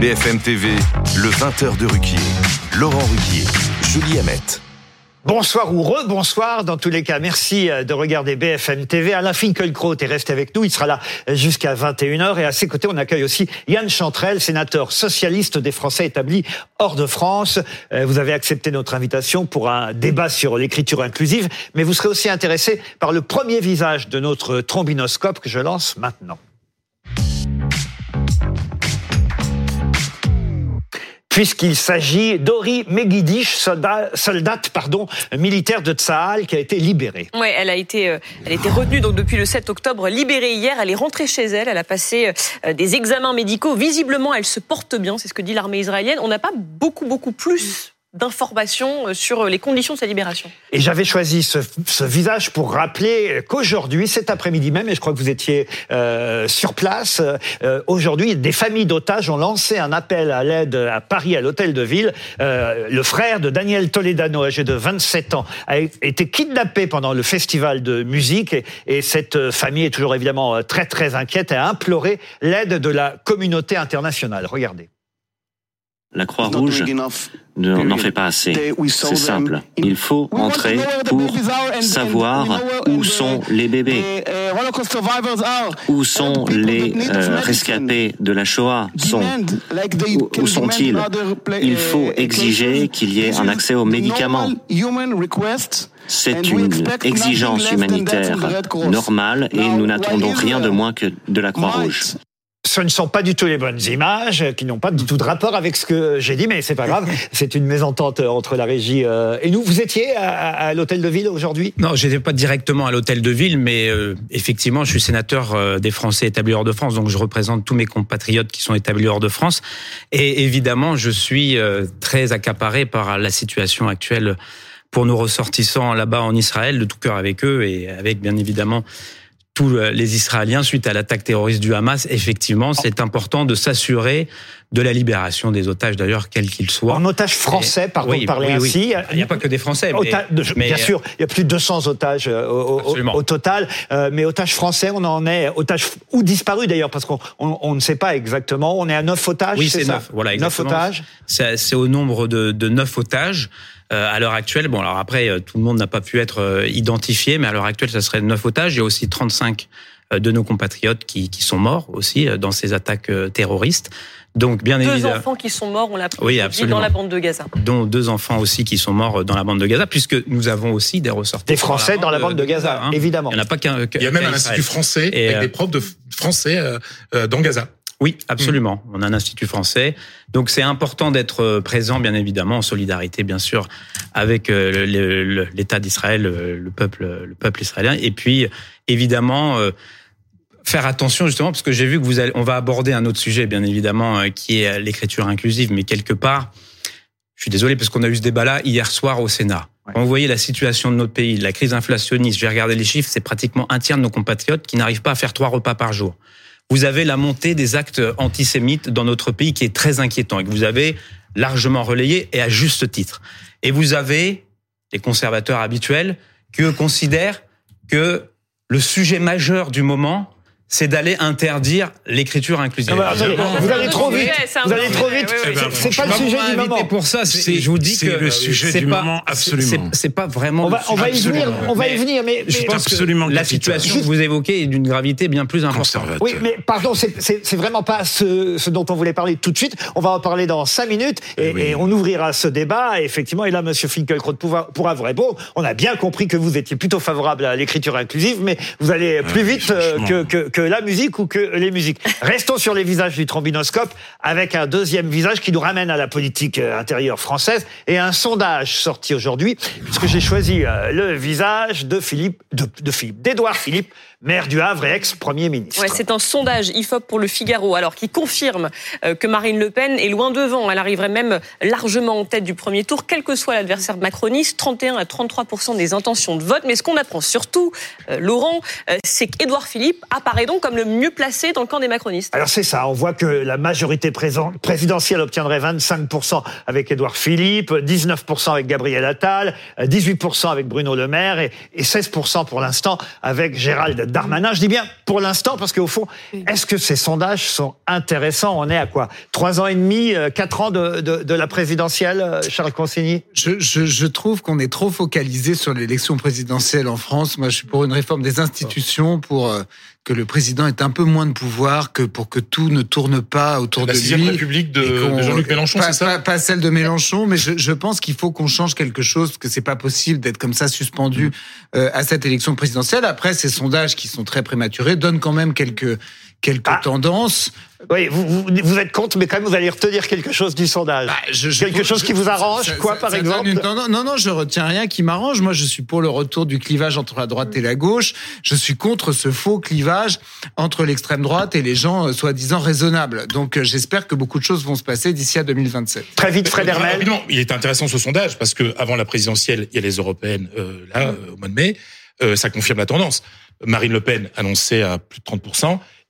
BFM TV, le 20h de Ruquier. Laurent Ruquier, Julie Hamet. Bonsoir ou re-bonsoir dans tous les cas. Merci euh, de regarder BFM TV. Alain Finkielkraut est resté avec nous. Il sera là jusqu'à 21h. Et à ses côtés, on accueille aussi Yann Chantrel, sénateur socialiste des Français établis hors de France. Euh, vous avez accepté notre invitation pour un débat sur l'écriture inclusive. Mais vous serez aussi intéressé par le premier visage de notre trombinoscope que je lance maintenant. Puisqu'il s'agit d'Ori Megidish, soldat, soldate pardon, militaire de Tsahal qui a été libérée. Oui, elle a été, euh, elle retenue donc depuis le 7 octobre, libérée hier. Elle est rentrée chez elle. Elle a passé euh, des examens médicaux. Visiblement, elle se porte bien. C'est ce que dit l'armée israélienne. On n'a pas beaucoup, beaucoup plus d'informations euh, sur les conditions de sa libération. Et j'avais choisi ce, ce, visage pour rappeler qu'aujourd'hui, cet après-midi même, et je crois que vous étiez euh, sur place, euh, aujourd'hui, des familles d'otages ont lancé un appel à l'aide à Paris, à l'hôtel de ville. Euh, le frère de Daniel Toledano, âgé de 27 ans, a été kidnappé pendant le festival de musique et, et cette famille est toujours évidemment très très inquiète et a imploré l'aide de la communauté internationale. Regardez. La Croix-Rouge n'en fait pas assez. C'est simple. Il faut entrer pour savoir où sont les bébés, où sont les euh, rescapés de la Shoah, sont, où, sont-ils? Il faut exiger qu'il y ait un accès aux médicaments. C'est une exigence humanitaire normale et nous n'attendons rien de moins que de la Croix-Rouge ce ne sont pas du tout les bonnes images, qui n'ont pas du tout de rapport avec ce que j'ai dit, mais c'est pas grave. C'est une mésentente entre la régie euh, et nous. Vous étiez à, l'hôtel de ville aujourd'hui? Non, j'étais pas directement à l'hôtel de ville, mais euh, effectivement, je suis sénateur euh, des Français établis hors de France, donc je représente tous mes compatriotes qui sont établis hors de France. Et évidemment, je suis très accaparé par la situation actuelle pour nos ressortissants là-bas en Israël, de tout cœur avec eux et avec bien évidemment tous les Israéliens suite à l'attaque terroriste du Hamas. Effectivement, c'est important de s'assurer de la libération des otages, d'ailleurs, quels qu'ils soient. En otages français, pardon de parler ainsi. Il n'y a pas que des Français. Mais, bien sûr, il y a plus de 200 otages euh, au, total. Euh, mais otages français, on en est, otages ou disparus d'ailleurs, parce qu'on on, ne sait pas exactement. On est à 9 otages, Oui, c'est 9. Voilà, 9 otages. C'est au nombre de, de 9 otages. Euh, à l'heure actuelle, bon, alors après, euh, tout le monde n'a pas pu être euh, identifié, mais à l'heure actuelle, ça serait 9 otages. Il y a aussi 35 de nos compatriotes qui, qui sont morts aussi dans ces attaques terroristes. Donc, bien deux évidemment. Deux enfants qui sont morts, on l'a oui, dans la bande de Gaza. Dont deux enfants aussi qui sont morts dans la bande de Gaza, puisque nous avons aussi des ressortissants. Des Français dans la bande, de, Gaza, hein. évidemment. Il n'y en a pas qu'un. Il y a même un institut français avec des profs de français dans Gaza. Oui, absolument. On a un institut français. Donc c'est important d'être euh, présent, bien évidemment, en solidarité, bien sûr, avec euh, l'État d'Israël, euh, le peuple, le peuple israélien. Et puis, évidemment, faire attention justement, parce que j'ai vu que vous allez, on va aborder un autre sujet, bien évidemment, qui est l'écriture inclusive, mais quelque part, je suis désolé parce qu'on a eu ce débat-là hier soir au Sénat. Quand vous voyez la situation de notre pays, la crise inflationniste, j'ai regardé les chiffres, c'est pratiquement un tiers de nos compatriotes qui n'arrivent pas à faire trois repas par jour vous avez la montée des actes antisémites dans notre pays qui est très inquiétant et que vous avez largement relayé et à juste titre. Et vous avez les conservateurs habituels qui eux considèrent que le sujet majeur du moment, c'est d'aller interdire l'écriture inclusive. Ah bah, vous allez trop vite. Vous allez trop vite. C'est pas le sujet du moment. Pour ça, je vous dis que le sujet du moment absolument. C'est pas vraiment. On va, on va y venir. On va y venir, mais je pense absolument que la situation que vous évoquez est d'une gravité bien plus importante. Oui, mais pardon, c'est vraiment pas ce, ce, dont on voulait parler tout de suite. On va en parler dans cinq minutes et, et on ouvrira ce débat. effectivement, et là, Monsieur Finkielkraut pourra, pourra vous répondre. On a bien compris que vous étiez plutôt favorable à l'écriture inclusive, mais vous allez plus vite euh, que, que la musique ou que les musiques. Restons sur les visages du trombinoscope avec un deuxième visage qui nous ramène à la politique euh, intérieure française et un sondage sorti aujourd'hui, puisque j'ai choisi euh, le visage de Philippe, de, Philippe, d'Édouard Philippe, maire du Havre et ex-premier ministre. C'est un sondage IFOP pour le Figaro, alors qui confirme euh, que Marine Le Pen est loin devant. Elle arriverait même largement en tête du premier tour, quel que soit l'adversaire macroniste, 31 à 33 des intentions de vote. Mais ce qu'on apprend surtout, Laurent, c'est qu'Édouard Philippe apparaît donc comme le mieux placé dans le camp des macronistes. Alors c'est ça, on voit que la majorité présidentielle obtiendrait 25% avec Édouard Philippe, 19% avec Gabriel Attal, 18% avec Bruno Le Maire et, 16% pour l'instant avec Gérald Darmanin. Je dis bien pour l'instant parce qu'au fond, est-ce que ces sondages sont intéressants? On est à quoi? Trois ans et demi, euh, quatre ans de, de, la présidentielle, euh, Charles Consigny? Je, je, je trouve qu'on est trop focalisé sur l'élection présidentielle en France. Moi, je suis pour une réforme des institutions, pour euh, que le président ait un peu moins de pouvoir, que pour que tout ne tourne pas autour de lui. La République de, de Jean-Luc Mélenchon, c'est ça pas, celle de Mélenchon, mais je, je pense qu'il faut qu'on change quelque chose, que c'est pas possible d'être comme ça suspendu mm. euh, à cette élection présidentielle. Après, ces sondages qui sont très prématurés donnent quand même quelques quelques ah. tendances. Oui, vous, vous, vous, êtes contre, mais quand même, vous allez retenir quelque chose du sondage. Bah, je, quelque chose qui vous arrange, quoi, par exemple non, non, non, je retiens rien qui m'arrange. Moi, je suis pour le retour du clivage entre la droite et la gauche. Je suis contre ce faux clivage entre l'extrême droite et les gens euh, soi-disant raisonnables. Donc, euh, j'espère que beaucoup de choses vont se passer d'ici à 2027. Très vite, Fred Hermel. il est intéressant ce sondage parce que avant la présidentielle, il y a les européennes euh, là au mois de mai. ça confirme la tendance. Marine Le Pen annonçait à plus de 30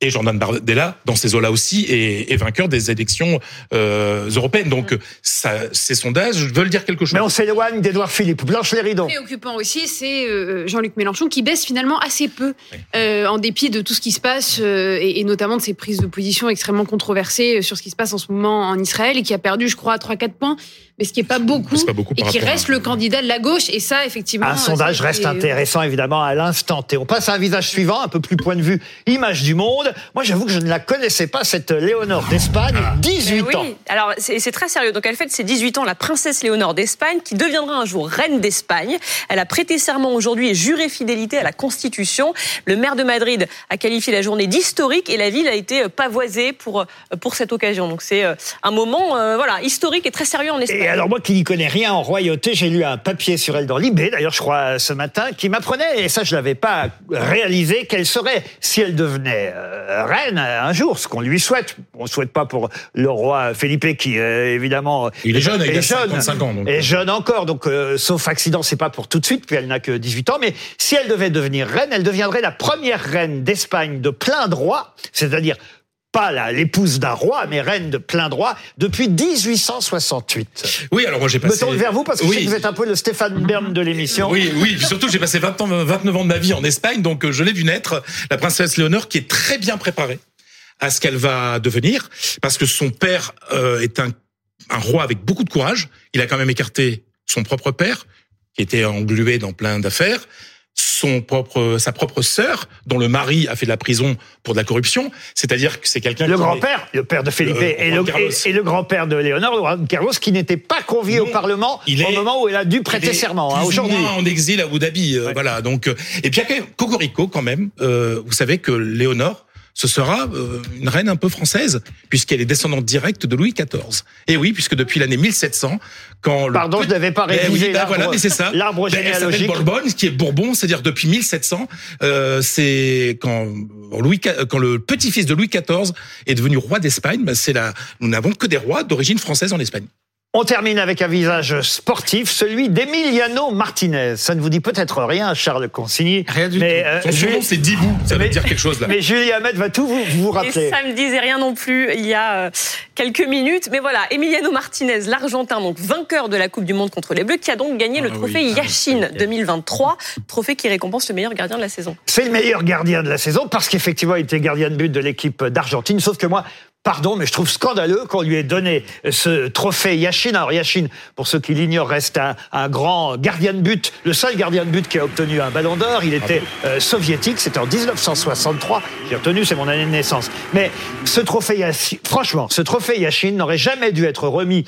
et Jordan Bardella, dans ces eaux-là aussi, est, est, vainqueur des élections euh, européennes. Donc, ça, ces sondages veulent dire quelque chose. Mais on s'éloigne d'Edouard Philippe. Blanche Léridon. Préoccupant aussi, c'est euh, Jean-Luc Mélenchon qui baisse finalement assez peu, euh, en dépit de tout ce qui se passe, euh, et, et, notamment de ses prises de position extrêmement controversées sur ce qui se passe en ce moment en Israël, et qui a perdu, je crois, 3-4 points mais ce qui est pas beaucoup, pas beaucoup et qui reste le candidat de la gauche. Et ça, effectivement, un sondage reste intéressant évidemment à l'instant T. On passe à un visage suivant, un peu plus point de vue image du monde. Moi, j'avoue que je ne la connaissais pas cette Léonore d'Espagne, 18 ah. ans. Oui, alors c'est très sérieux. Donc elle fête ses 18 ans, la princesse Léonore d'Espagne, qui deviendra un jour reine d'Espagne. Elle a prêté serment aujourd'hui et juré fidélité à la Constitution. Le maire de Madrid a qualifié la journée d'historique et la ville a été pavoisée pour pour cette occasion. Donc c'est euh, un moment euh, voilà historique et très sérieux en Espagne alors moi qui n'y connais rien en royauté, j'ai lu un papier sur elle dans Libé, d'ailleurs je crois ce matin, qui m'apprenait, et ça je l'avais pas réalisé, qu'elle serait, si elle devenait euh, reine un jour, ce qu'on lui souhaite. On ne souhaite pas pour le roi Felipe qui euh, évidemment il est jeune, il a 55 ans, donc. est jeune encore, donc euh, sauf accident, c'est pas pour tout de suite, puis elle n'a que 18 ans. Mais si elle devait devenir reine, elle deviendrait la première reine d'Espagne de plein droit, c'est-à-dire pas l'épouse d'un roi, mais reine de plein droit depuis 1868. Oui, alors moi j'ai passé. Me tourne vers vous parce que vous êtes un peu le Stéphane Bern de l'émission. Oui, oui. Surtout, j'ai passé 20 ans, 29 ans de ma vie en Espagne, donc euh, je l'ai vu naître, la princesse Léonore, qui est très bien préparée à ce qu'elle va devenir, parce que son père euh, est un, un roi avec beaucoup de courage. Il a quand même écarté son propre père, qui était englué dans plein d'affaires son propre, sa propre sœur, dont le mari a fait de la prison pour de la corruption. C'est-à-dire que c'est quelqu'un. Le grand-père, le père de Felipe, et, le, et, le grand-père de Léonore, Carlos, qui n'était pas convié au Parlement il au moment où elle a dû prêter serment. Hein, aujourd'hui, en exil à Abu Dhabi, euh, voilà. Donc, euh, et puis Cocorico quand même. Euh, vous savez que Léonore ce sera euh, une reine un peu française, puisqu'elle est descendante directe de Louis XIV. Et oui, puisque depuis l'année 1700, quand Pardon, je n'avais pas ben révisé ben voilà, mais c'est ça. L'arbre ben, généalogique. Bourbon, qui est Bourbon, c'est-à-dire depuis 1700, euh, c'est quand Louis, quand le petit-fils de Louis XIV est devenu roi d'Espagne, ben c'est là, nous n'avons que des rois d'origine française en Espagne. On termine avec un visage sportif, celui d'Emiliano Martinez. Ça ne vous dit peut-être rien, Charles Consigny. Rien du mais, tout. Euh, Son c'est Dibou. Ça veut dire quelque chose, là. Mais Julie Ahmed va tout vous, vous rappeler. Et ça me disait rien non plus il y a euh, quelques minutes. Mais voilà, Emiliano Martinez, l'Argentin, donc vainqueur de la Coupe du Monde contre les Bleus, qui a donc gagné le ah trophée ah, Yashin 2023, trophée qui récompense le meilleur gardien de la saison. C'est le meilleur gardien de la saison parce qu'effectivement, il était gardien de but de l'équipe d'Argentine. Sauf que moi, pardon, mais je trouve scandaleux qu'on lui ait donné ce trophée Yashin. Alors Yashin, pour ceux qui l'ignorent, reste un, grand gardien de but, le seul gardien de but qui a obtenu un ballon d'or. Il était euh, soviétique, c'était en 1963. J'ai obtenu, c'est mon année de naissance. Mais ce trophée Yashin, franchement, ce trophée Yashin n'aurait jamais dû être remis.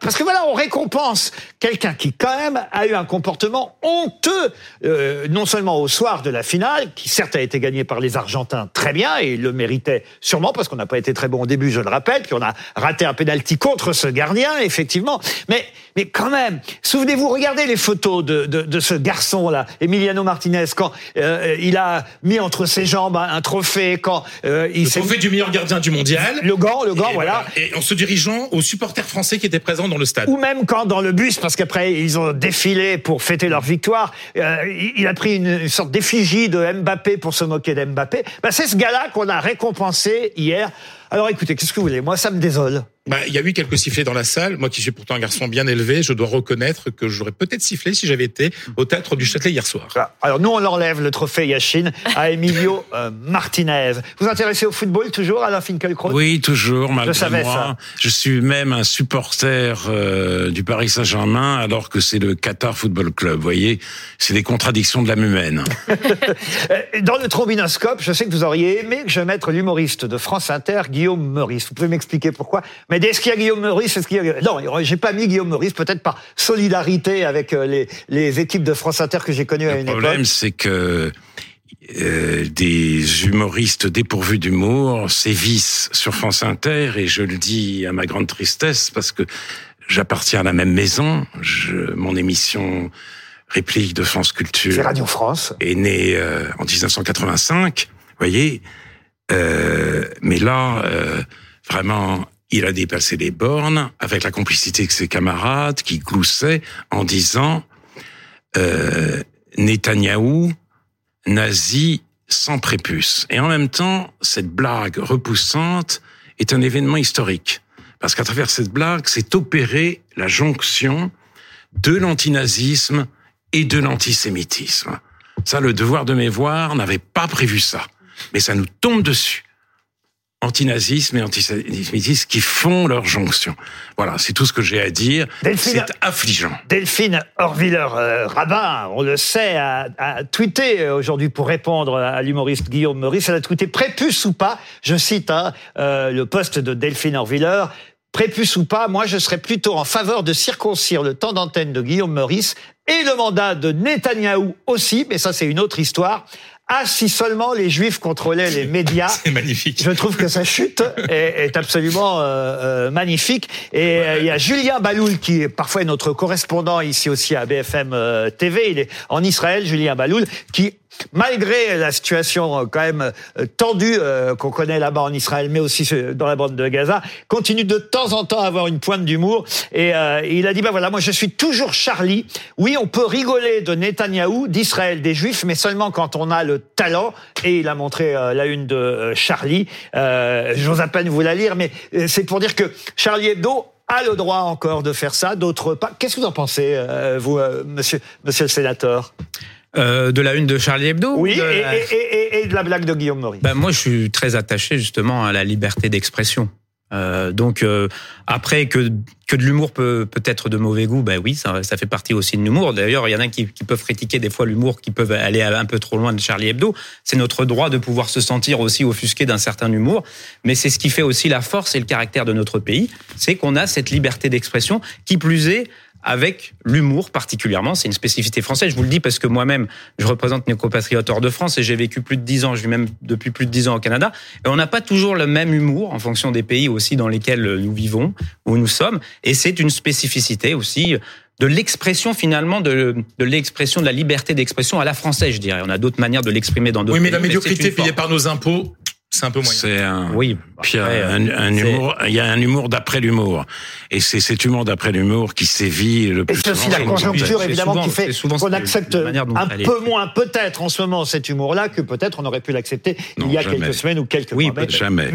Parce que voilà, on récompense quelqu'un qui quand même a eu un comportement honteux, euh, non seulement au soir de la finale, qui certes a été gagné par les Argentins très bien, et il le méritait sûrement parce qu'on n'a pas été très bon au début, je le rappelle, puis on a raté un pénalty contre ce gardien, effectivement. Mais, mais quand même, souvenez-vous, regardez les photos de, de, de ce garçon-là, Emiliano Martinez, quand euh, il a mis entre ses jambes un, trophée, quand euh, il le trophée du meilleur gardien du mondial. Le gant, le gant, voilà. Et en se dirigeant aux supporters français qui étaient présents dans le stade. Ou même quand dans le bus, parce qu'après ils ont défilé pour fêter leur victoire, euh, il a pris une, sorte d'effigie de Mbappé pour se moquer d'Mbappé. Bah, c'est ce gars-là qu'on a récompensé hier. Alors écoutez, qu'est-ce que vous voulez? Moi, ça me désole. Bah, il y a eu quelques sifflets dans la salle. Moi, qui suis pourtant un garçon bien élevé, je dois reconnaître que j'aurais peut-être sifflé si j'avais été au théâtre du Châtelet hier soir. Alors nous, on enlève le trophée Yachine à Emilio euh, Martinez. Vous vous intéressez au football toujours, Alain Finkielkraut? Oui, toujours, malgré je savais moi. Ça. Je suis même un supporter euh, du Paris Saint-Germain, alors que c'est le Qatar Football Club. Vous voyez, c'est des contradictions de l'âme humaine. Euh, dans le trombinoscope, je sais que vous auriez aimé que je mette l'humoriste de France Inter, Guillaume Meurice. Vous pouvez m'expliquer pourquoi? Mais est-ce qu'il y a Guillaume Meurice est-ce qu'il y a... Non, j'ai pas mis Guillaume Meurice, peut-être par solidarité avec euh, les, les équipes de France Inter que j'ai connues à une époque. Le problème, c'est que euh, des humoristes dépourvus d'humour sévissent sur France Inter, et je le dis à ma grande tristesse, parce que j'appartiens à la même maison. Je, mon émission réplique de France Culture. C'est Radio France. Est née euh, en 1985, voyez. Euh, mais là, vraiment, il a dépassé les bornes avec la complicité de ses camarades qui gloussaient en disant euh, Netanyahou, nazi sans prépuce. Et en même temps, cette blague repoussante est un événement historique. Parce qu'à travers cette blague, c'est opéré la jonction de l'antinazisme et de l'antisémitisme. Ça, le devoir de mémoire n'avait pas prévu ça. Mais ça nous tombe dessus antinazisme et antisémitisme qui font leur jonction. Voilà, c'est tout ce que j'ai à dire. C'est affligeant. Delphine Horviller-Rabin, on le sait, a, a tweeté aujourd'hui pour répondre à l'humoriste Guillaume Meurice. Elle a tweeté prépuce ou pas, je cite hein, euh, le poste de Delphine Horviller. Prépuce ou pas, moi je serais plutôt en faveur de circoncire le temps d'antenne de Guillaume Meurice et le mandat de Netanyahou aussi, mais ça c'est une autre histoire. Ah, si seulement les Juifs contrôlaient les médias. C'est magnifique. Je trouve que sa chute est, absolument euh, euh, magnifique. Et euh, il y a Julien Baloul qui est parfois notre correspondant ici aussi à BFM TV. Il est en Israël, Julien Baloul, qui malgré la situation euh, quand même euh, tendue euh, qu'on connaît là-bas en Israël, mais aussi dans la bande de Gaza, continue de temps en temps à avoir une pointe d'humour. Et il a dit, bah voilà, moi je suis toujours Charlie. Oui, on peut rigoler de Netanyahou, d'Israël, des Juifs, mais seulement quand on a le talent. Et il a montré la une de Charlie. J'ose à peine vous la lire, mais c'est pour dire que Charlie Hebdo a le droit encore de faire ça, d'autres pas. Qu'est-ce que vous en pensez, vous, monsieur, monsieur le sénateur? Euh, de la une de Charlie Hebdo Oui, et, de la blague de Guillaume Maurice. Ben moi, je suis très attaché justement à la liberté d'expression. Euh, donc euh, après que que de l'humour peut peut être de mauvais goût, ben oui, ça, ça fait partie aussi de l'humour. D'ailleurs, il y en a qui, qui peuvent critiquer des fois l'humour, qui peuvent aller un peu trop loin de Charlie Hebdo. C'est notre droit de pouvoir se sentir aussi offusqué d'un certain humour, mais c'est ce qui fait aussi la force et le caractère de notre pays, c'est qu'on a cette liberté d'expression. Qui plus est, avec l'humour particulièrement. C'est une spécificité française. Je vous le dis parce que moi-même, je représente mes compatriotes hors de France et j'ai vécu plus de dix ans, je vis même depuis plus de dix ans au Canada. Et on n'a pas toujours le même humour en fonction des pays aussi dans lesquels nous vivons, où nous sommes. Et c'est une spécificité aussi de l'expression finalement de, de l'expression de la liberté d'expression à la française, je dirais. On a d'autres manières de l'exprimer dans d'autres. Oui, mais la médiocrité payée par nos impôts, c'est un peu moyen. C'est un. Oui. Puis un, un humour. Il y a un humour d'après l'humour, et c'est cet humour d'après l'humour qui sévit le plus. Et c'est aussi la conjoncture évidemment qui fait qu'on accepte un peu moins peut-être en ce moment cet humour-là que peut-être on aurait pu l'accepter il y a quelques semaines ou quelques oui, mois. Oui, jamais.